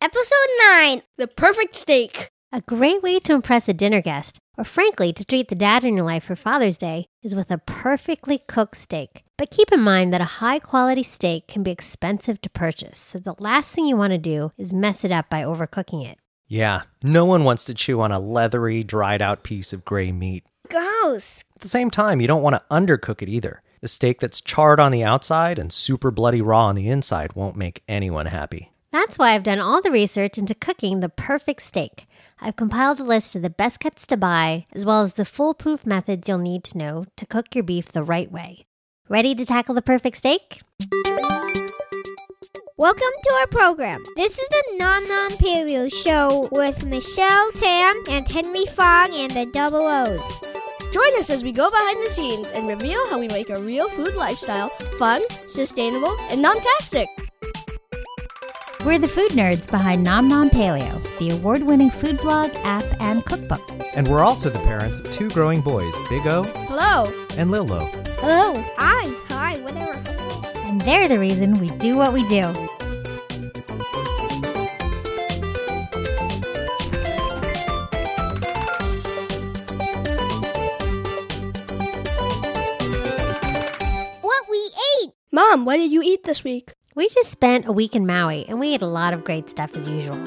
Episode 9 The Perfect Steak. A great way to impress a dinner guest, or frankly, to treat the dad in your life for Father's Day, is with a perfectly cooked steak. But keep in mind that a high quality steak can be expensive to purchase, so the last thing you want to do is mess it up by overcooking it. Yeah, no one wants to chew on a leathery, dried out piece of gray meat. Gross. At the same time, you don't want to undercook it either. A steak that's charred on the outside and super bloody raw on the inside won't make anyone happy. That's why I've done all the research into cooking the perfect steak. I've compiled a list of the best cuts to buy, as well as the foolproof methods you'll need to know to cook your beef the right way. Ready to tackle the perfect steak? Welcome to our program. This is the Nom Nom Paleo Show with Michelle Tam and Henry Fong and the Double O's. Join us as we go behind the scenes and reveal how we make a real food lifestyle fun, sustainable, and nom-tastic. We're the food nerds behind Nom Nom Paleo, the award winning food blog, app, and cookbook. And we're also the parents of two growing boys, Big O Hello. and Lil Lo. Hello. Hi. Hi. Whatever. And they're the reason we do what we do. What we ate. Mom, what did you eat this week? We just spent a week in Maui and we ate a lot of great stuff as usual.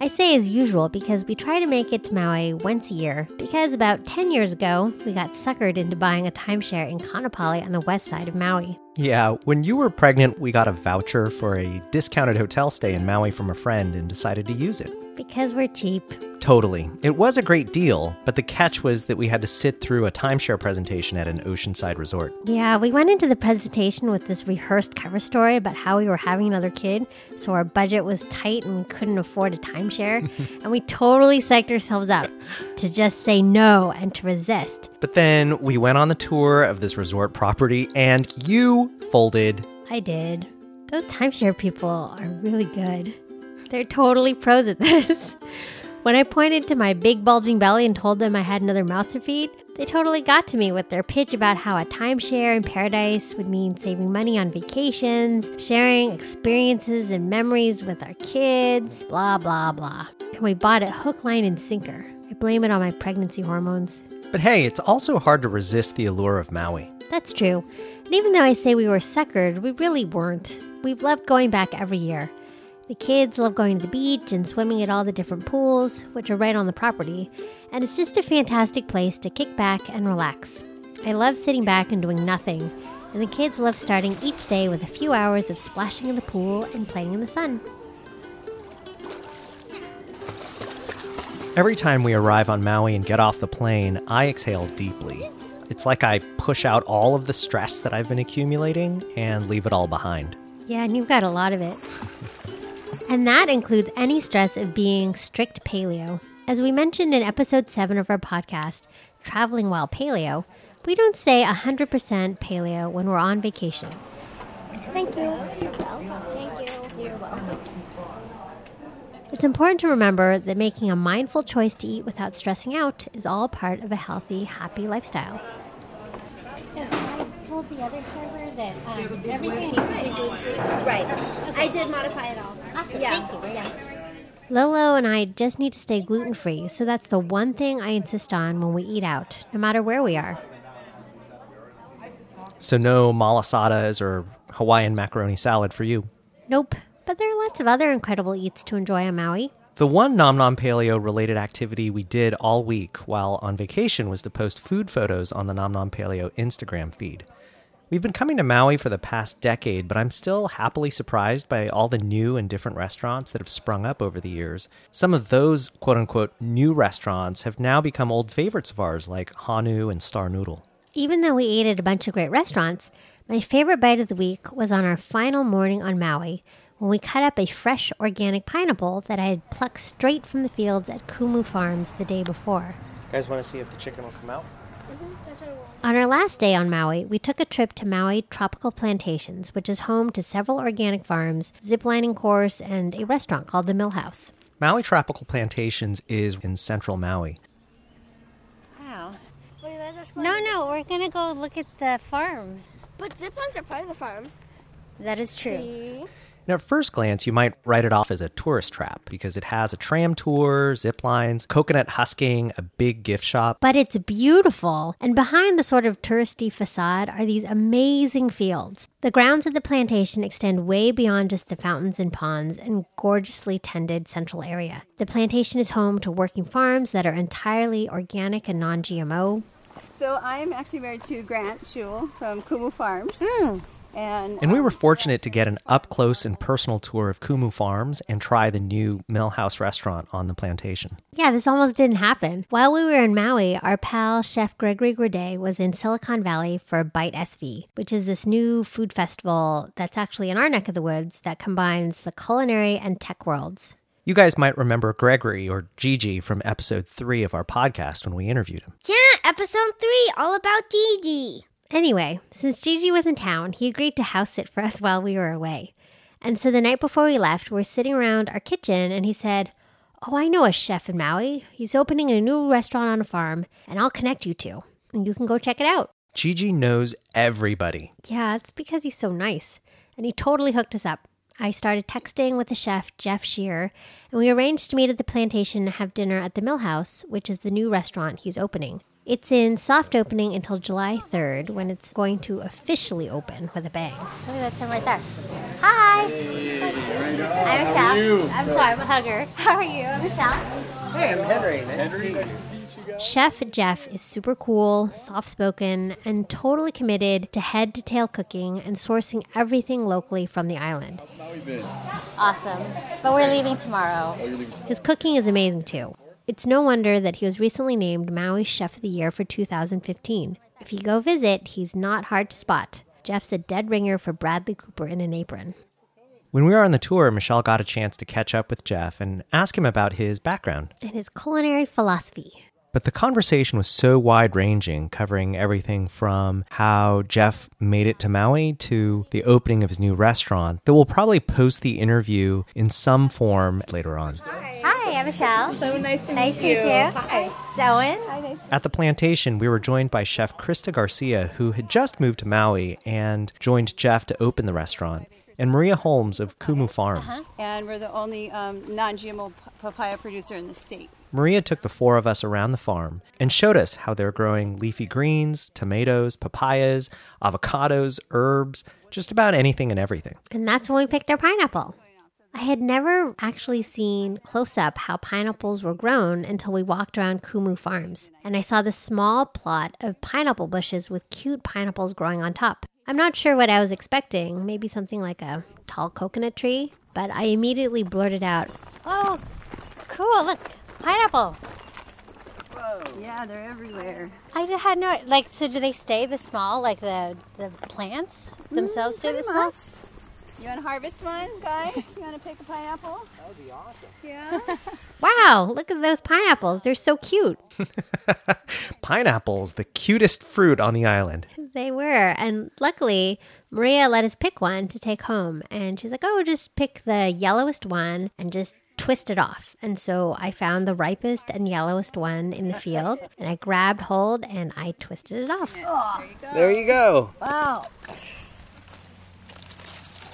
I say as usual because we try to make it to Maui once a year because about 10 years ago, we got suckered into buying a timeshare in Kaanapali on the west side of Maui. Yeah, when you were pregnant, we got a voucher for a discounted hotel stay in Maui from a friend and decided to use it. Because we're cheap. Totally. It was a great deal, but the catch was that we had to sit through a timeshare presentation at an oceanside resort. Yeah, we went into the presentation with this rehearsed cover story about how we were having another kid, so our budget was tight and we couldn't afford a timeshare. and we totally psyched ourselves up to just say no and to resist. But then we went on the tour of this resort property and you folded. I did. Those timeshare people are really good. They're totally pros at this. When I pointed to my big bulging belly and told them I had another mouth to feed, they totally got to me with their pitch about how a timeshare in paradise would mean saving money on vacations, sharing experiences and memories with our kids, blah, blah, blah. And we bought it hook, line, and sinker. I blame it on my pregnancy hormones. But hey, it's also hard to resist the allure of Maui. That's true. And even though I say we were suckered, we really weren't. We've loved going back every year. The kids love going to the beach and swimming at all the different pools, which are right on the property, and it's just a fantastic place to kick back and relax. I love sitting back and doing nothing, and the kids love starting each day with a few hours of splashing in the pool and playing in the sun. Every time we arrive on Maui and get off the plane, I exhale deeply. It's like I push out all of the stress that I've been accumulating and leave it all behind. Yeah, and you've got a lot of it. And that includes any stress of being strict paleo. As we mentioned in episode 7 of our podcast, Traveling While Paleo, we don't say 100% paleo when we're on vacation. Thank you. You're welcome. Thank you. You're welcome. It's important to remember that making a mindful choice to eat without stressing out is all part of a healthy, happy lifestyle. I told the other server that um, everything needs to. Right. I did modify it all. Awesome, Yeah. thank you. Yeah. Lolo and I just need to stay gluten free, so that's the one thing I insist on when we eat out, no matter where we are. So, no malasadas or Hawaiian macaroni salad for you. Nope, but there are lots of other incredible eats to enjoy on Maui. The one Nom Nom Paleo related activity we did all week while on vacation was to post food photos on the Nom Nom Paleo Instagram feed. We've been coming to Maui for the past decade, but I'm still happily surprised by all the new and different restaurants that have sprung up over the years. Some of those quote unquote new restaurants have now become old favorites of ours, like Honu and Star Noodle. Even though we ate at a bunch of great restaurants, my favorite bite of the week was on our final morning on Maui when we cut up a fresh organic pineapple that I had plucked straight from the fields at Kumu Farms the day before. guys want to see if the chicken will come out? On our last day on Maui, we took a trip to Maui Tropical Plantations, which is home to several organic farms, ziplining course, and a restaurant called the Mill House. Maui Tropical Plantations is in central Maui. Wow. Wait, let us go No, no, we're gonna go look at the farm. But zip lines are part of the farm. That is true. See? And at first glance, you might write it off as a tourist trap because it has a tram tour, zip lines, coconut husking, a big gift shop. But it's beautiful. And behind the sort of touristy facade are these amazing fields. The grounds of the plantation extend way beyond just the fountains and ponds and gorgeously tended central area. The plantation is home to working farms that are entirely organic and non GMO. So I'm actually married to Grant Schul from Kumu Farms. Hmm. And, And we um, were fortunate to get an up close and personal tour of Kumu Farms and try the new Millhouse restaurant on the plantation. Yeah, this almost didn't happen. While we were in Maui, our pal Chef Gregory Gourdet was in Silicon Valley for Bite SV, which is this new food festival that's actually in our neck of the woods that combines the culinary and tech worlds. You guys might remember Gregory or Gigi from episode three of our podcast when we interviewed him. Yeah, episode three, all about Gigi. Anyway, since Gigi was in town, he agreed to house sit for us while we were away. And so the night before we left, we're sitting around our kitchen and he said, Oh, I know a chef in Maui. He's opening a new restaurant on a farm, and I'll connect you two. And you can go check it out. Gigi knows everybody. Yeah, it's because he's so nice. And he totally hooked us up. I started texting with the chef, Jeff Scheer, and we arranged to meet at the plantation and have dinner at the Mill House, which is the new restaurant he's opening. It's in soft opening until July 3rd when it's going to officially open with a bang. Look at that sign right there. Hi. I'm Michelle. I'm sorry, I'm a hugger. How are you? I'm Michelle. Hey, I'm Henry. Henry. Chef Jeff is super cool, soft spoken, and totally committed to head to tail cooking and sourcing everything locally from the island. Awesome. But we're leaving tomorrow. His cooking is amazing too. It's no wonder that he was recently named Maui Chef of the Year for 2015. If you go visit, he's not hard to spot. Jeff's a dead ringer for Bradley Cooper in an apron. When we were on the tour, Michelle got a chance to catch up with Jeff and ask him about his background. And his culinary philosophy. But the conversation was so wide ranging, covering everything from how Jeff made it to Maui to the opening of his new restaurant, that we'll probably post the interview in some form later on. Hi, I'm Michelle. so nice to Nice meet you. Nice to meet meet you. you. Hi. Zoen. At the plantation, we were joined by Chef Krista Garcia, who had just moved to Maui and joined Jeff to open the restaurant, and Maria Holmes of Kumu Farms. And we're the only um, non-GMO papaya producer in the state. Maria took the four of us around the farm and showed us how they're growing leafy greens, tomatoes, papayas, avocados, herbs, just about anything and everything. And that's when we picked our pineapple. I had never actually seen close up how pineapples were grown until we walked around Kumu Farms. And I saw this small plot of pineapple bushes with cute pineapples growing on top. I'm not sure what I was expecting, maybe something like a tall coconut tree, but I immediately blurted out, Oh, cool. Look, pineapple. Yeah, they're everywhere. I just had no like. So do they stay this small? Like the the plants mm, themselves stay this pretty small? Much. You want to harvest one, guys? You want to pick a pineapple? That would be awesome. Yeah. Wow, look at those pineapples. They're so cute. Pineapples, the cutest fruit on the island. They were. And luckily, Maria let us pick one to take home. And she's like, oh, just pick the yellowest one and just twist it off. And so I found the ripest and yellowest one in the field. And I grabbed hold and I twisted it off. There you go. There you go. Wow.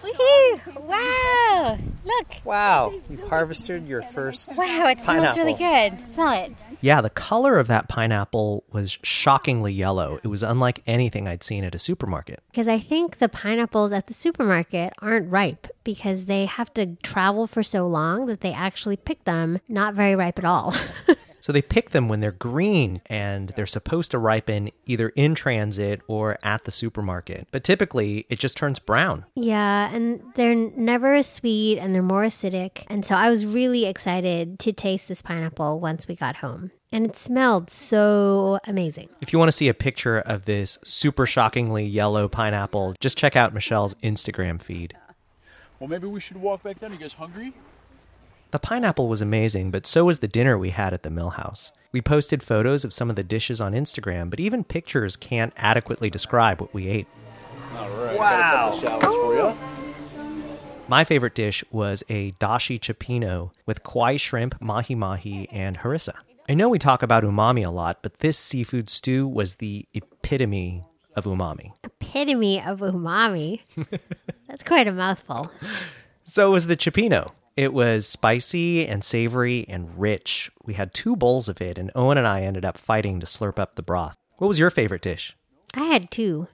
Woohoo! Wow! Look! Wow, you harvested your first. Wow, it smells really good. Smell it. Yeah, the color of that pineapple was shockingly yellow. It was unlike anything I'd seen at a supermarket. Because I think the pineapples at the supermarket aren't ripe because they have to travel for so long that they actually pick them not very ripe at all. So they pick them when they're green and they're supposed to ripen either in transit or at the supermarket. But typically, it just turns brown. Yeah, and they're never as sweet and they're more acidic. And so I was really excited to taste this pineapple once we got home. And it smelled so amazing. If you want to see a picture of this super shockingly yellow pineapple, just check out Michelle's Instagram feed. Well, maybe we should walk back down. You guys hungry? The pineapple was amazing, but so was the dinner we had at the Mill House. We posted photos of some of the dishes on Instagram, but even pictures can't adequately describe what we ate. All right. Wow. Shallots for you. My favorite dish was a dashi cioppino with Kauai shrimp, mahi mahi, and harissa. I know we talk about umami a lot, but this seafood stew was the epitome of umami. Epitome of umami. That's quite a mouthful. So was the cioppino. It was spicy and savory and rich. We had two bowls of it, and Owen and I ended up fighting to slurp up the broth. What was your favorite dish? I had two.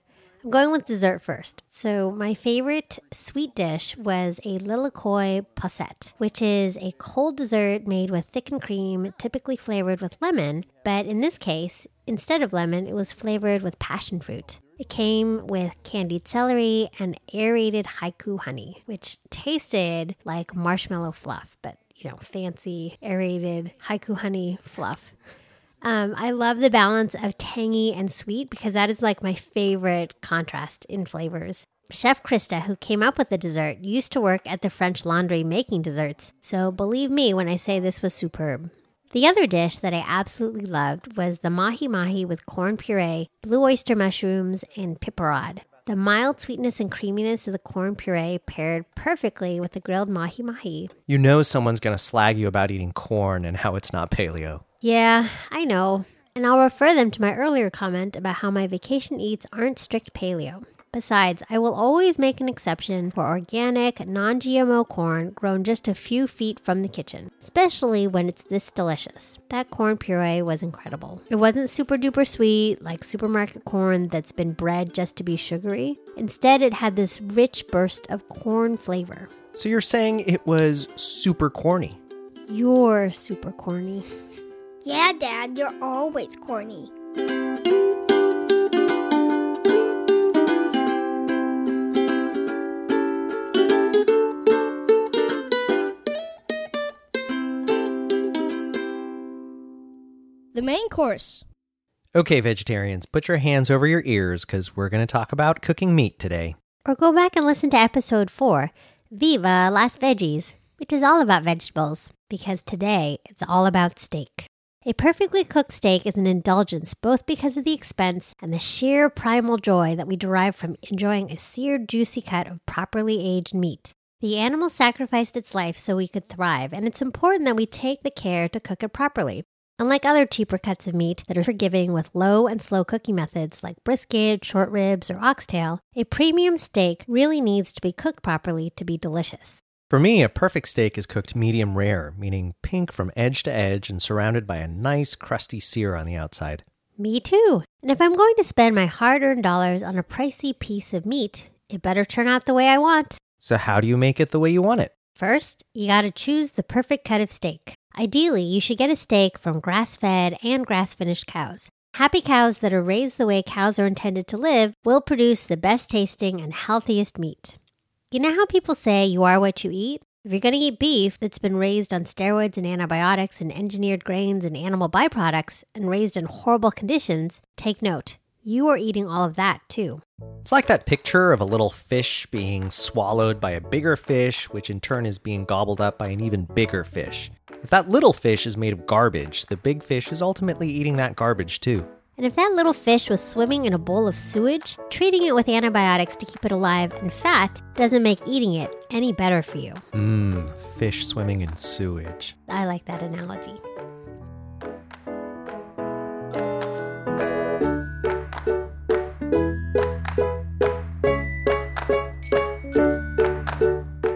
I'm going with dessert first. So, my favorite sweet dish was a lilikoi posset, which is a cold dessert made with thickened cream, typically flavored with lemon. But in this case, instead of lemon, it was flavored with passion fruit. It came with candied celery and aerated haiku honey, which tasted like marshmallow fluff, but you know, fancy aerated haiku honey fluff. Um, I love the balance of tangy and sweet because that is like my favorite contrast in flavors. Chef Krista, who came up with the dessert, used to work at the French Laundry making desserts, so believe me when I say this was superb. The other dish that I absolutely loved was the mahi mahi with corn puree, blue oyster mushrooms, and piperade. The mild sweetness and creaminess of the corn puree paired perfectly with the grilled mahi mahi. You know someone's going to slag you about eating corn and how it's not paleo. Yeah, I know. And I'll refer them to my earlier comment about how my vacation eats aren't strict paleo. Besides, I will always make an exception for organic, non GMO corn grown just a few feet from the kitchen, especially when it's this delicious. That corn puree was incredible. It wasn't super duper sweet like supermarket corn that's been bred just to be sugary. Instead, it had this rich burst of corn flavor. So you're saying it was super corny? You're super corny. Yeah, Dad, you're always corny. Main course. Okay, vegetarians, put your hands over your ears because we're going to talk about cooking meat today. Or go back and listen to episode 4, Viva Las Veggies, which is all about vegetables, because today it's all about steak. A perfectly cooked steak is an indulgence both because of the expense and the sheer primal joy that we derive from enjoying a seared, juicy cut of properly aged meat. The animal sacrificed its life so we could thrive, and it's important that we take the care to cook it properly. Unlike other cheaper cuts of meat that are forgiving with low and slow cooking methods like brisket, short ribs, or oxtail, a premium steak really needs to be cooked properly to be delicious. For me, a perfect steak is cooked medium rare, meaning pink from edge to edge and surrounded by a nice crusty sear on the outside. Me too. And if I'm going to spend my hard earned dollars on a pricey piece of meat, it better turn out the way I want. So, how do you make it the way you want it? First, you gotta choose the perfect cut of steak. Ideally, you should get a steak from grass fed and grass finished cows. Happy cows that are raised the way cows are intended to live will produce the best tasting and healthiest meat. You know how people say you are what you eat? If you're going to eat beef that's been raised on steroids and antibiotics and engineered grains and animal byproducts and raised in horrible conditions, take note. You are eating all of that too. It's like that picture of a little fish being swallowed by a bigger fish, which in turn is being gobbled up by an even bigger fish. If that little fish is made of garbage, the big fish is ultimately eating that garbage too. And if that little fish was swimming in a bowl of sewage, treating it with antibiotics to keep it alive and fat doesn't make eating it any better for you. Mmm, fish swimming in sewage. I like that analogy.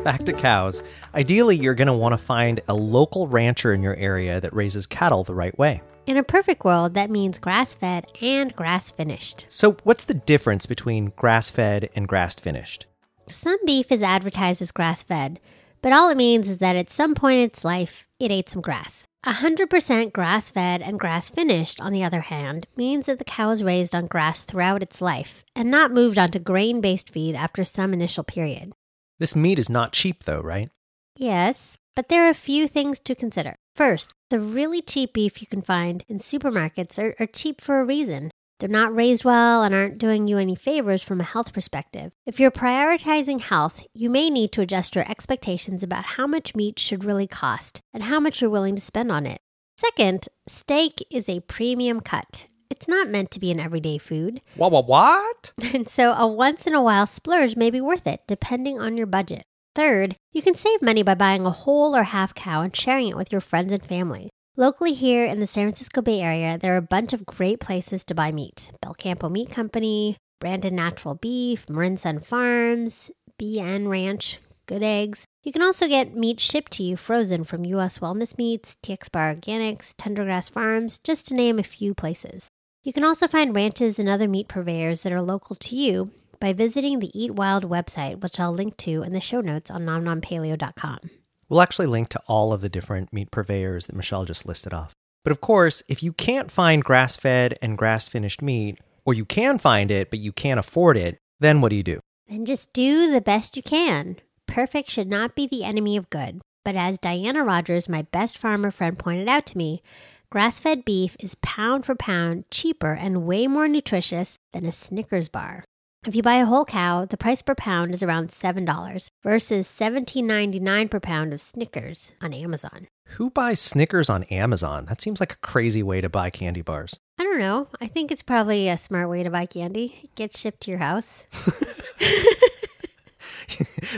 Back to cows. Ideally, you're going to want to find a local rancher in your area that raises cattle the right way. In a perfect world, that means grass fed and grass finished. So, what's the difference between grass fed and grass finished? Some beef is advertised as grass fed, but all it means is that at some point in its life, it ate some grass. 100% grass fed and grass finished, on the other hand, means that the cow is raised on grass throughout its life and not moved onto grain based feed after some initial period. This meat is not cheap, though, right? Yes, but there are a few things to consider. First, the really cheap beef you can find in supermarkets are, are, cheap for a reason. They're not raised well and aren't doing you any favors from a health perspective. If you're prioritizing health, you may need to adjust your expectations about how much meat should really cost and how much you're willing to spend on it. Second, steak is a premium cut. It's not meant to be an everyday food. What, what, what? And so a once in a while splurge may be worth it, depending on your budget. Third, you can save money by buying a whole or half cow and sharing it with your friends and family. Locally here in the San Francisco Bay Area, there are a bunch of great places to buy meat. Belcampo Meat Company, Brandon Natural Beef, Marin Sun Farms, BN Ranch. good eggs. You can also get meat shipped to you frozen from U.S. Wellness Meats, TX Bar Organics, Tendergrass Farms, just to name a few places. You can also find ranches and other meat purveyors that are local to you by visiting the Eat Wild website, which I'll link to in the show notes on nomnompaleo.com. We'll actually link to all of the different meat purveyors that Michelle just listed off. But of course, if you can't find grass fed and grass finished meat, or you can find it but you can't afford it, then what do you do? Then just do the best you can. Perfect should not be the enemy of good. But as Diana Rodgers, my best farmer friend, pointed out to me, grass fed beef is pound for pound cheaper and way more nutritious than a Snickers bar. If you buy a whole cow, the price per pound is around $7 versus $17.99 per pound of Snickers on Amazon. Who buys Snickers on Amazon? That seems like a crazy way to buy candy bars. I don't know. I think it's probably a smart way to buy candy. It gets shipped to your house.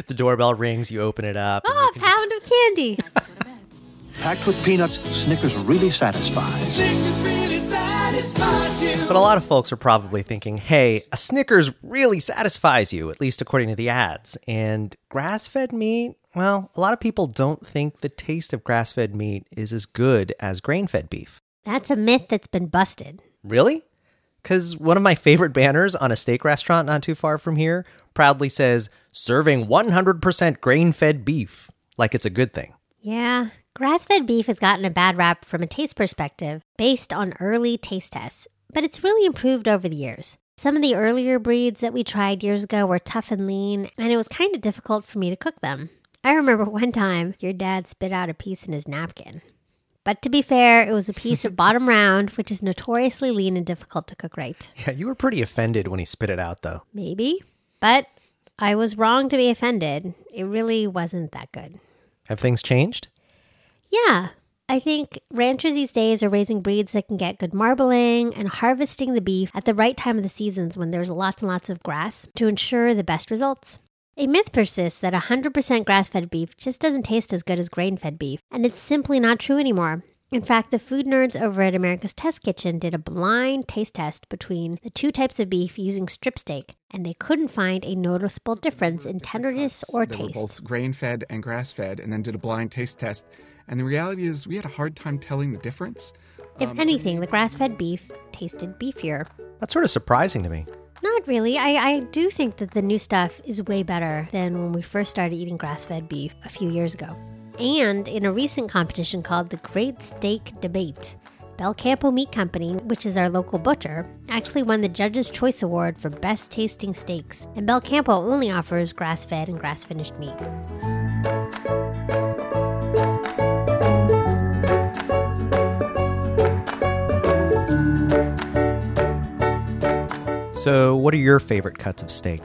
the doorbell rings, you open it up. Oh, a can just- pound of candy. Packed with peanuts, Snickers really satisfies. you But a lot of folks are probably thinking, hey, a Snickers really satisfies you, at least according to the ads. And grass fed meat, well, a lot of people don't think the taste of grass fed meat is as good as grain fed beef. That's a myth that's been busted. Really? Because one of my favorite banners on a steak restaurant not too far from here proudly says, serving 100% grain fed beef, like it's a good thing. Yeah, grass fed beef has gotten a bad rap from a taste perspective based on early taste tests, but it's really improved over the years. Some of the earlier breeds that we tried years ago were tough and lean, and it was kind of difficult for me to cook them. I remember one time your dad spit out a piece in his napkin. But to be fair, it was a piece of bottom round, which is notoriously lean and difficult to cook right. Yeah, you were pretty offended when he spit it out, though. Maybe. But I was wrong to be offended. It really wasn't that good. Have things changed? Yeah. I think ranchers these days are raising breeds that can get good marbling and harvesting the beef at the right time of the seasons when there's lots and lots of grass to ensure the best results. A myth persists that 100% grass fed beef just doesn't taste as good as grain fed beef, and it's simply not true anymore. In fact, the food nerds over at America's Test Kitchen did a blind taste test between the two types of beef using strip steak, and they couldn't find a noticeable difference in tenderness or taste. They were taste. both grain fed and grass fed, and then did a blind taste test. And the reality is, we had a hard time telling the difference. If um, anything, the grass fed beef tasted beefier. That's sort of surprising to me. Not really. I, I do think that the new stuff is way better than when we first started eating grass fed beef a few years ago. And in a recent competition called the Great Steak Debate, Belcampo Meat Company, which is our local butcher, actually won the Judges' Choice Award for Best Tasting Steaks. And Belcampo only offers grass fed and grass finished meat. So, what are your favorite cuts of steak?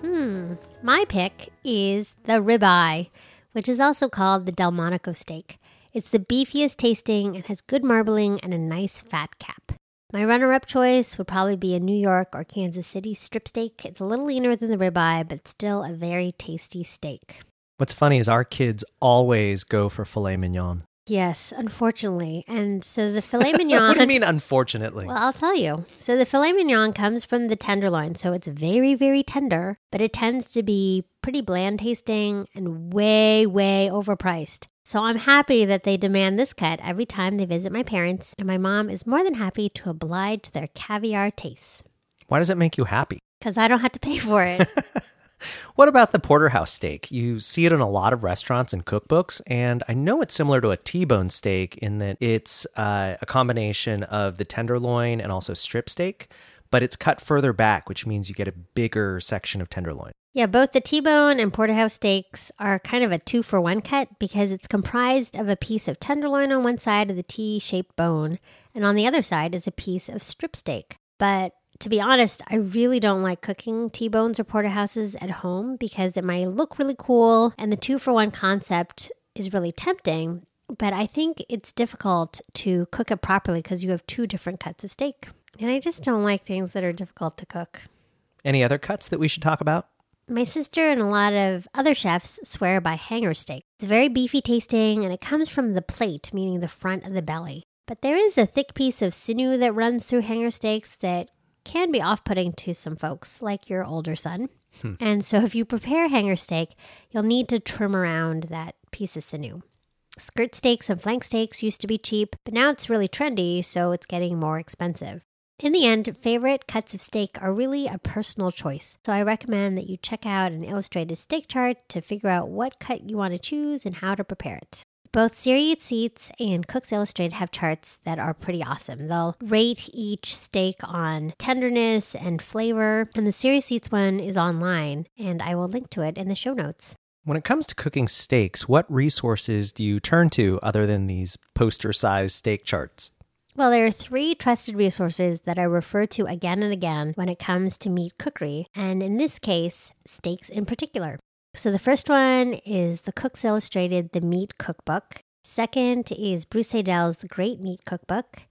Hmm. My pick is the ribeye, which is also called the Delmonico steak. It's the beefiest tasting and has good marbling and a nice fat cap. My runner up choice would probably be a New York or Kansas City strip steak. It's a little leaner than the ribeye, but still a very tasty steak. What's funny is our kids always go for filet mignon. Yes, unfortunately. And so the filet mignon. what do you mean, unfortunately? Well, I'll tell you. So the filet mignon comes from the tenderloin, so it's very, very tender, but it tends to be pretty bland tasting and way, way overpriced. So I'm happy that they demand this cut every time they visit my parents, and my mom is more than happy to oblige to their caviar tastes Why does it make you happy? because I don't have to pay for it. What about the porterhouse steak? You see it in a lot of restaurants and cookbooks, and I know it's similar to a T-bone steak in that it's uh, a combination of the tenderloin and also strip steak, but it's cut further back, which means you get a bigger section of tenderloin. Yeah, both the T-bone and porterhouse steaks are kind of a two for one cut because it's comprised of a piece of tenderloin on one side of the T-shaped bone, and on the other side is a piece of strip steak. But to be honest, I really don't like cooking T-bones or porterhouses at home because it might look really cool, and the two for one concept is really tempting. But I think it's difficult to cook it properly because you have two different cuts of steak. And I just don't like things that are difficult to cook. Any other cuts that we should talk about? My sister and a lot of other chefs swear by hanger steak. It's very beefy tasting and it comes from the plate, meaning the front of the belly. But there is a thick piece of sinew that runs through hanger steaks that can be off putting to some folks, like your older son. Hmm. And so if you prepare hanger steak, you'll need to trim around that piece of sinew. Skirt steaks and flank steaks used to be cheap, but now it's really trendy, so it's getting more expensive. In the end, favorite cuts of steak are really a personal choice. So I recommend that you check out an illustrated steak chart to figure out what cut you want to choose and how to prepare it. Both Serious Eats Seats and Cooks Illustrated have charts that are pretty awesome. They'll rate each steak on tenderness and flavor, and the Serious Eats one is online, and I will link to it in the show notes. When it comes to cooking steaks, what resources do you turn to other than these poster sized steak charts? Well, there are three trusted resources that I refer to again and again when it comes to meat cookery, and in this case, steaks in particular. So the first one is the Cooks Illustrated The Meat Cookbook. Second is Bruce Aidells The Great Meat Cookbook.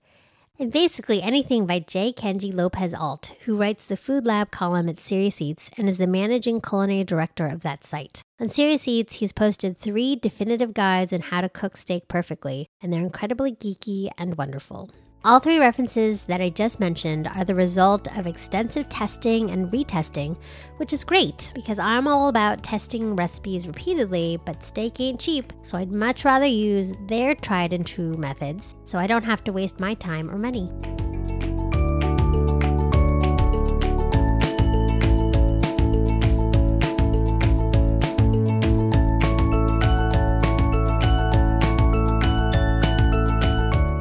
And basically anything by J. Kenji Lopez Alt, who writes the Food Lab column at Serious Eats and is the managing culinary director of that site. On Serious Eats, he's posted three definitive guides on how to cook steak perfectly, and they're incredibly geeky and wonderful. All three references that I just mentioned are the result of extensive testing and retesting, which is great because I'm all about testing recipes repeatedly, but steak ain't cheap, so I'd much rather use their tried and true methods so I don't have to waste my time or money.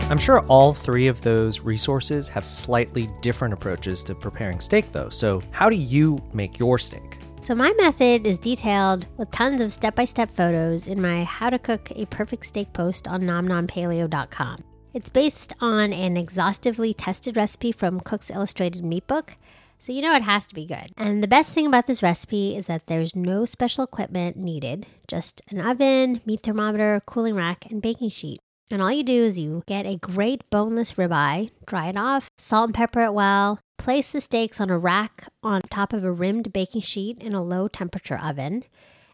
I'm sure all three of those resources have slightly different approaches to preparing steak, though. So, how do you make your steak? So, my method is detailed with tons of step by step photos in my How to Cook a Perfect Steak post on nomnompaleo.com. It's based on an exhaustively tested recipe from Cook's Illustrated Meat Book, so you know it has to be good. And the best thing about this recipe is that there's no special equipment needed, just an oven, meat thermometer, cooling rack, and baking sheet. And all you do is you get a great boneless ribeye, dry it off, salt and pepper it well, place the steaks on a rack on top of a rimmed baking sheet in a low temperature oven,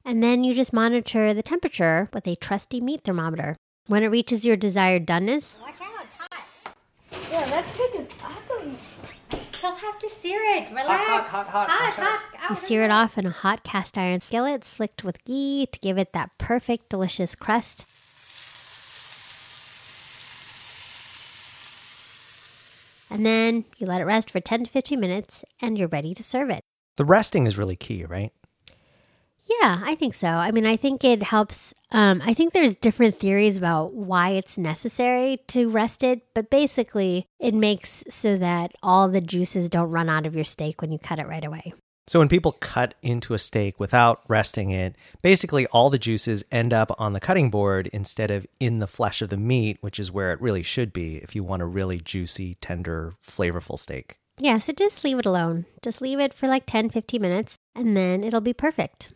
and then you just monitor the temperature with a trusty meat thermometer. When it reaches your desired doneness, Watch out, hot. Yeah, that steak is ugly. Still have to sear it. Relax. hot, hot, hot, Hot, hot. hot. you sear it off in a hot cast iron skillet slicked with ghee to give it that perfect, delicious crust. And then you let it rest for 10 to 15 minutes and you're ready to serve it. The resting is really key, right? Yeah, I think so. I mean, I think it helps. Um, I think there's different theories about why it's necessary to rest it, but basically, it makes so that all the juices don't run out of your steak when you cut it right away. So, when people cut into a steak without resting it, basically all the juices end up on the cutting board instead of in the flesh of the meat, which is where it really should be if you want a really juicy, tender, flavorful steak. Yeah, so just leave it alone. Just leave it for like 10, 15 minutes, and then it'll be perfect.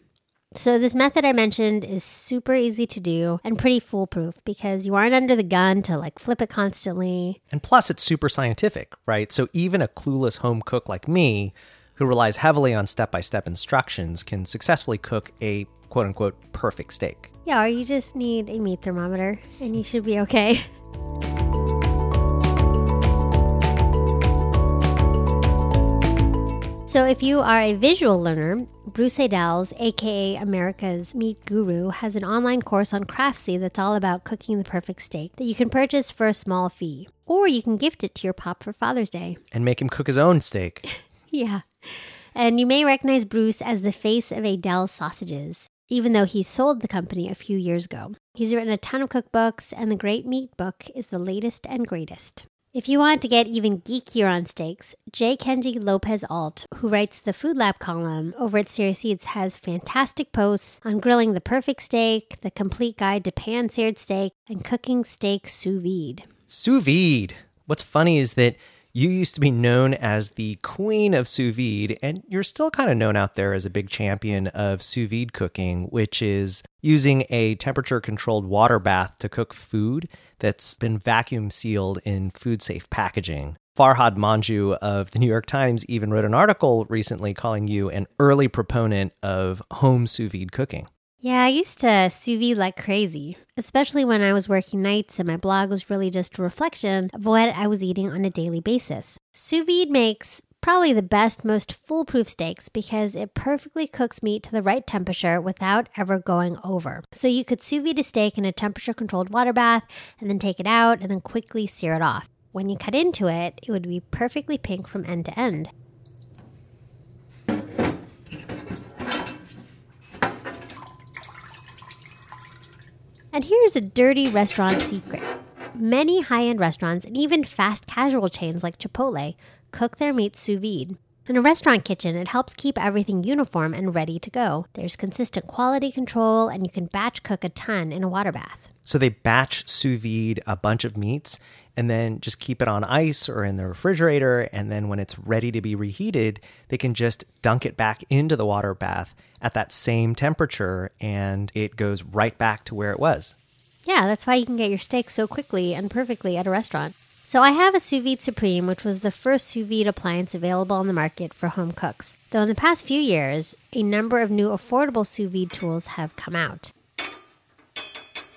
So, this method I mentioned is super easy to do and pretty foolproof because you aren't under the gun to like flip it constantly. And plus, it's super scientific, right? So, even a clueless home cook like me, who relies heavily on step by step instructions, can successfully cook a quote unquote perfect steak. Yeah, or you just need a meat thermometer and you should be okay. So, if you are a visual learner, Bruce Aidells, aka America's Meat Guru, has an online course on Craftsy that's all about cooking the perfect steak that you can purchase for a small fee. Or you can gift it to your pop for Father's Day. And make him cook his own steak. Yeah. And you may recognize Bruce as the face of Aidells Sausages, even though he sold the company a few years ago. He's written a ton of cookbooks, and the Great Meat Book is the latest and greatest. If you want to get even geekier on steaks, J. Kenji Lopez Alt, who writes the Food Lab column over at Serious Eats, has fantastic posts on grilling the perfect steak, the complete guide to pan seared steak, and cooking steak sous vide. Sous vide. What's funny is that you used to be known as the queen of sous vide, and you're still kind of known out there as a big champion of sous vide cooking, which is using a temperature controlled water bath to cook food that's been vacuum sealed in food safe packaging. Farhad Manjoo of the New York Times even wrote an article recently calling you an early proponent of home sous vide cooking. Yeah, I used to sous vide like crazy, especially when I was working nights and my blog was really just a reflection of what I was eating on a daily basis. Sous vide makes probably the best, most foolproof steaks because it perfectly cooks meat to the right temperature without ever going over. So you could sous vide a steak in a temperature controlled water bath and then take it out and then quickly sear it off. When you cut into it, it would be perfectly pink from end to end. And here's a dirty restaurant secret. Many high end restaurants and even fast casual chains like Chipotle cook their meat sous vide. In a restaurant kitchen, it helps keep everything uniform and ready to go. There's consistent quality control, and you can batch cook a ton in a water bath. So they batch sous vide a bunch of meats and then just keep it on ice or in the refrigerator. And then when it's ready to be reheated, they can just dunk it back into the water bath at that same temperature and it goes right back to where it was. Yeah, that's why you can get your steak so quickly and perfectly at a restaurant. So I have a Sous Vide Supreme, which was the first sous vide appliance available on the market for home cooks. Though in the past few years, a number of new affordable sous vide tools have come out.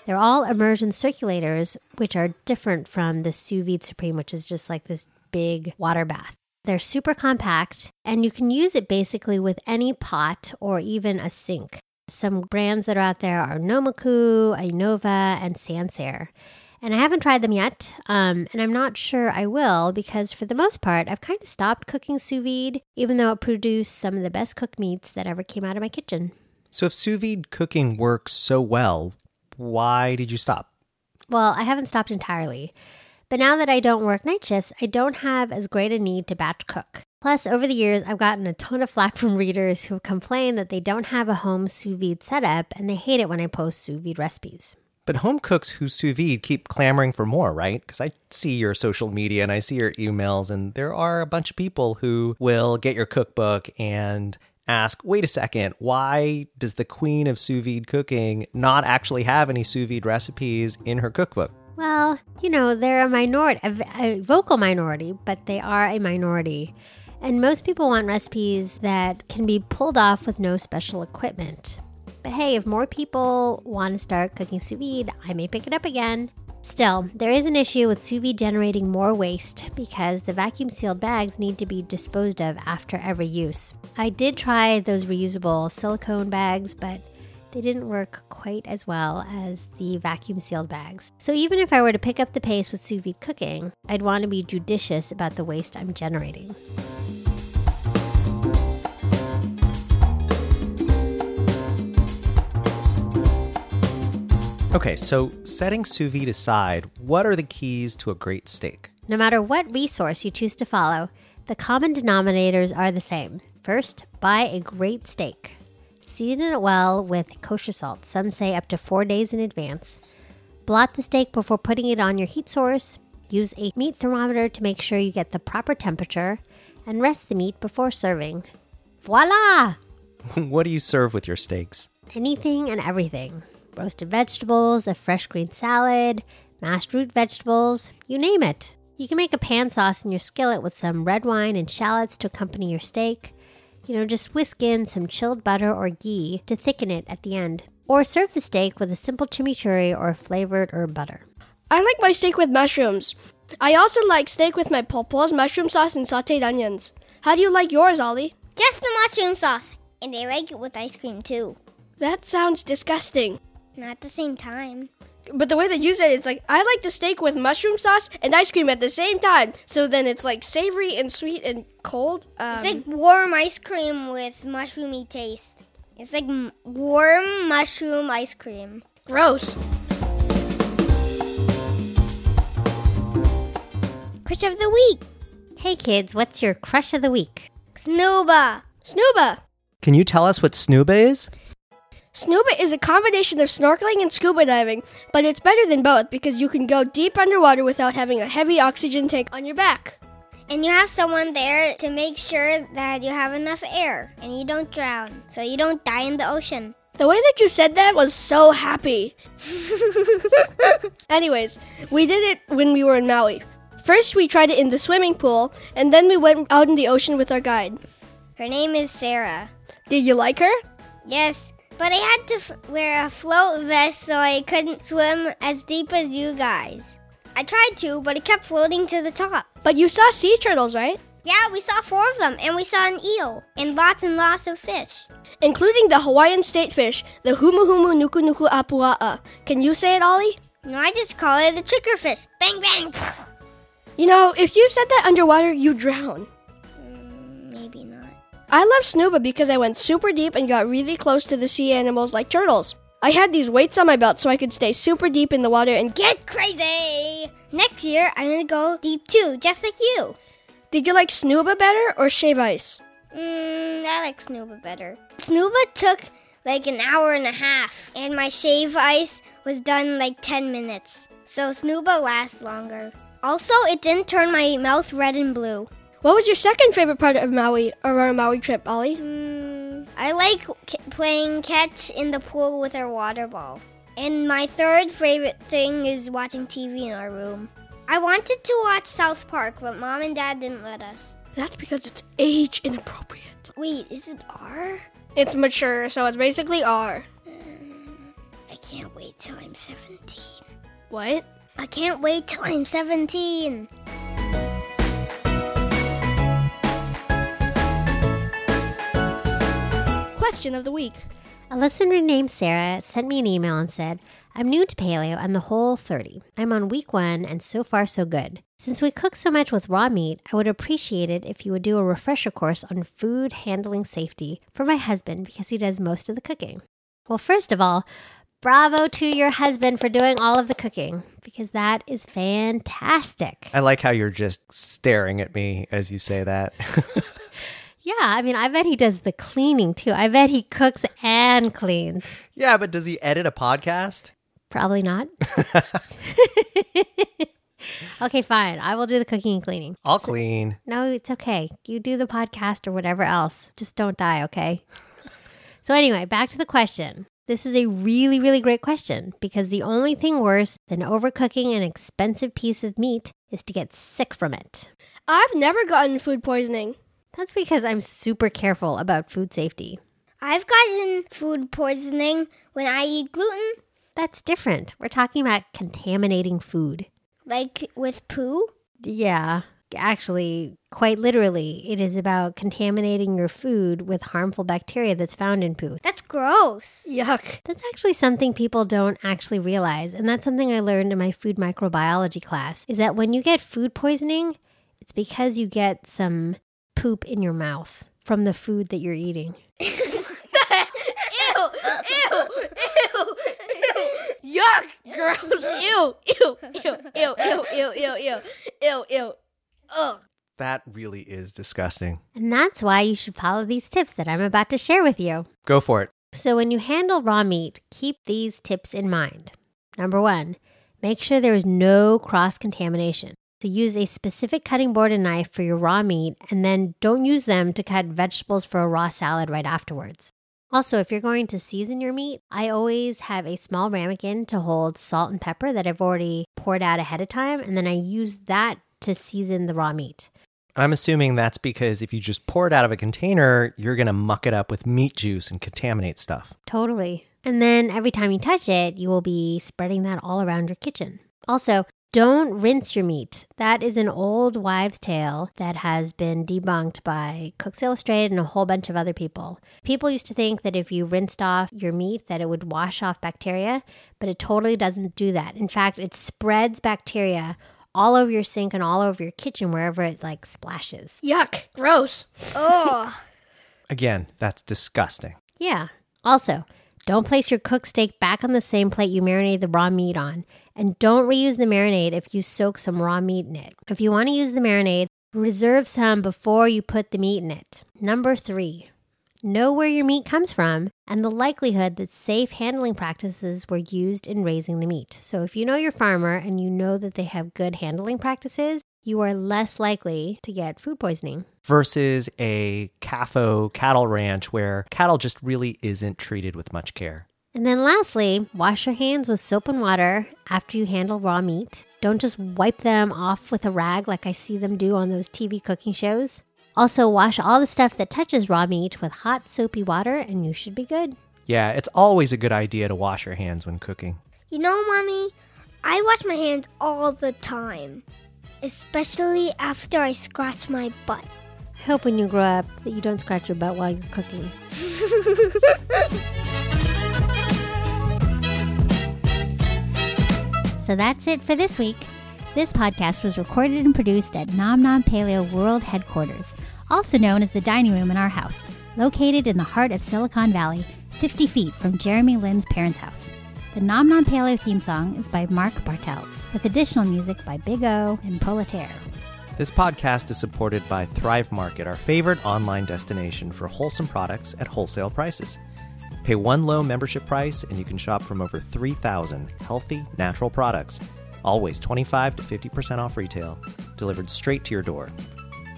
They're all immersion circulators, which are different from the Sous Vide Supreme, which is just like this big water bath. They're super compact, and you can use it basically with any pot or even a sink. Some brands that are out there are Nomiku, Anova, and Sansaire. And I haven't tried them yet, um, and I'm not sure I will because for the most part, I've kind of stopped cooking sous vide, even though it produced some of the best cooked meats that ever came out of my kitchen. So if sous vide cooking works so well, why did you stop? Well, I haven't stopped entirely. But now that I don't work night shifts, I don't have as great a need to batch cook. Plus, over the years, I've gotten a ton of flack from readers who complain that they don't have a home sous vide setup and they hate it when I post sous vide recipes. But home cooks who sous vide keep clamoring for more, right? Because I see your social media and I see your emails, and there are a bunch of people who will get your cookbook and ask, wait a second, why does the queen of sous vide cooking not actually have any sous vide recipes in her cookbook? Well, you know, they're a minority, a, vocal minority, but they are a minority. And most people want recipes that can be pulled off with no special equipment. But hey, if more people want to start cooking sous vide, I may pick it up again. Still, there is an issue with sous vide generating more waste because the vacuum sealed bags need to be disposed of after every use. I did try those reusable silicone bags, but they didn't work quite as well as the vacuum sealed bags. So even if I were to pick up the pace with sous vide cooking, I'd want to be judicious about the waste I'm generating. Okay, so setting sous vide aside, what are the keys to a great steak? No matter what resource you choose to follow, the common denominators are the same. First, buy a great steak. Season it well with kosher salt, some say up to four days in advance. Blot the steak before putting it on your heat source. Use a meat thermometer to make sure you get the proper temperature. And rest the meat before serving. Voila! what do you serve with your steaks? Anything and everything roasted vegetables, a fresh green salad, mashed root vegetables, you name it. You can make a pan sauce in your skillet with some red wine and shallots to accompany your steak. You know, just whisk in some chilled butter or ghee to thicken it at the end. Or serve the steak with a simple chimichurri or flavored herb butter. I like my steak with mushrooms. I also like steak with my pawpaws, mushroom sauce, and sauteed onions. How do you like yours, Ollie? Just the mushroom sauce. And they like it with ice cream too. That sounds disgusting. Not at the same time. But the way that you said it, it's like I like the steak with mushroom sauce and ice cream at the same time. So then it's like savory and sweet and cold. Um, it's like warm ice cream with mushroomy taste. It's like m- warm mushroom ice cream. Gross. Crush of the week. Hey kids, what's your crush of the week? Snuba. Snuba. Can you tell us what Snuba is? Snuba is a combination of snorkeling and scuba diving, but it's better than both because you can go deep underwater without having a heavy oxygen tank on your back. And you have someone there to make sure that you have enough air and you don't drown, so you don't die in the ocean. The way that you said that was so happy. Anyways, we did it when we were in Maui. First, we tried it in the swimming pool, and then we went out in the ocean with our guide. Her name is Sarah. Did you like her? Yes, but I had to f- wear a float vest so I couldn't swim as deep as you guys. I tried to, but it kept floating to the top. But you saw sea turtles, right? Yeah, we saw four of them, and we saw an eel, and lots and lots of fish. Including the Hawaiian state fish, the Humu Humu Nuku Nuku Apua'a. Can you say it, Ollie? No, I just call it a triggerfish. Bang, bang. You know, if you said that underwater, you drown. Mm, maybe not. I love Snuba because I went super deep and got really close to the sea animals like turtles. I had these weights on my belt so I could stay super deep in the water and get. Crazy! Next year, I'm gonna go deep too, just like you. Did you like Snuba better or Shave Ice? Mm, I like Snuba better. Snuba took like an hour and a half, and my shave ice was done like 10 minutes. So Snuba lasts longer. Also, it didn't turn my mouth red and blue. What was your second favorite part of Maui or our Maui trip, Ollie? Mm, I like c- playing catch in the pool with our water ball. And my third favorite thing is watching TV in our room. I wanted to watch South Park, but mom and dad didn't let us. That's because it's age inappropriate. Wait, is it R? It's mature, so it's basically R. I can't wait till I'm 17. What? I can't wait till I'm 17. Question of the week. A listener named Sarah sent me an email and said, I'm new to paleo and the Whole30. I'm on week one and so far so good. Since we cook so much with raw meat, I would appreciate it if you would do a refresher course on food handling safety for my husband because he does most of the cooking. Well, first of all, bravo to your husband for doing all of the cooking because that is fantastic. I like how you're just staring at me as you say that. Yeah, I mean, I bet he does the cleaning too. I bet he cooks and cleans. yeah, but does he edit a podcast? Probably not. okay, fine. I will do the cooking and cleaning. I'll clean. No, it's okay. You do the podcast or whatever else. Just don't die, okay? so, anyway, back to the question. This is a really, really great question because the only thing worse than overcooking an expensive piece of meat is to get sick from it. I've never gotten food poisoning. That's because I'm super careful about food safety. I've gotten food poisoning when I eat gluten, That's different. We're talking about contaminating food. like with poo. Yeah, actually, quite literally, it is about contaminating your food with harmful bacteria that's found in poo. That's gross. Yuck. That's actually something people don't actually realize, and that's something I learned in my food microbiology class is that when you get food poisoning, it's because you get some poop in your mouth from the food that you're eating. ew, ew, ew, ew. Yuck. Gross. Ew, ew, ew, ew, ew, ew, ew, ew, ew, ew. Ugh. That really is disgusting. And that's why you should follow these tips that I'm about to share with you. Go for it. So, when you handle raw meat, keep these tips in mind. Number one, make sure there is no cross contamination. So, use a specific cutting board and knife for your raw meat, and then don't use them to cut vegetables for a raw salad right afterwards. Also, if you're going to season your meat, I always have a small ramekin to hold salt and pepper that I've already poured out ahead of time, and then I use that to season the raw meat. I'm assuming that's because if you just pour it out of a container, you're going to muck it up with meat juice and contaminate stuff. Totally. And then every time you touch it, you will be spreading that all around your kitchen. Also, don't rinse your meat. That is an old wives' tale that has been debunked by Cooks Illustrated and a whole bunch of other people. People used to think that if you rinsed off your meat that it would wash off bacteria, but it totally doesn't do that. In fact, it spreads bacteria all over your sink and all over your kitchen wherever it like splashes. Yuck. Gross. Oh, Again, that's disgusting. Yeah. Also, don't place your cooked steak back on the same plate you marinated the raw meat on. And don't reuse the marinade if you soak some raw meat in it. If you want to use the marinade, reserve some before you put the meat in it. Number three, know where your meat comes from and the likelihood that safe handling practices were used in raising the meat. So if you know your farmer and you know that they have good handling practices, you are less likely to get food poisoning. Versus a CAFO cattle ranch where cattle just really isn't treated with much care. And then lastly, wash your hands with soap and water after you handle raw meat. Don't just wipe them off with a rag like I see them do on those TV cooking shows. Also, wash all the stuff that touches raw meat with hot, soapy water, and you should be good. Yeah, it's always a good idea to wash your hands when cooking. you know, mommy, I wash my hands all the time, especially after I scratch my butt. I hope when you grow up that you don't scratch your butt while you're cooking. So that's it for this week. This podcast was recorded and produced at Nom Nom Paleo World Headquarters, also known as the dining room in our house, located in the heart of Silicon Valley, 50 feet from Jeremy Lin's parents' house. The Nom Nom Paleo theme song is by Mark Bartels, with additional music by Big O and Proletaire. This podcast is supported by Thrive Market, our favorite online destination for wholesome products at wholesale prices. Pay one low membership price and you can shop from over 3,000 healthy, natural products, always 25 to 50% off retail, delivered straight to your door.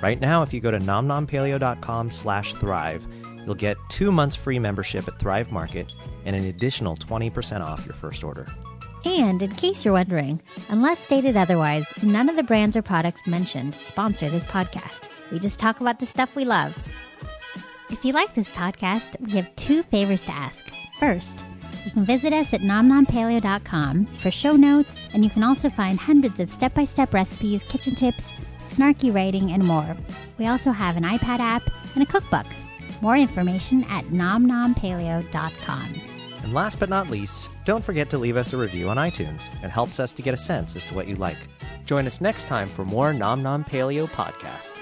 Right now, if you go to nomnompaleo.com slash thrive, you'll get two months free membership at Thrive Market and an additional 20% off your first order. And in case you're wondering, unless stated otherwise, none of the brands or products mentioned sponsor this podcast. We just talk about the stuff we love. If you like this podcast, we have two favors to ask. First, you can visit us at nomnompaleo.com for show notes, and you can also find hundreds of step by step recipes, kitchen tips, snarky writing, and more. We also have an iPad app and a cookbook. More information at nomnompaleo.com. And last but not least, don't forget to leave us a review on iTunes. It helps us to get a sense as to what you like. Join us next time for more Nom Nom Paleo podcast.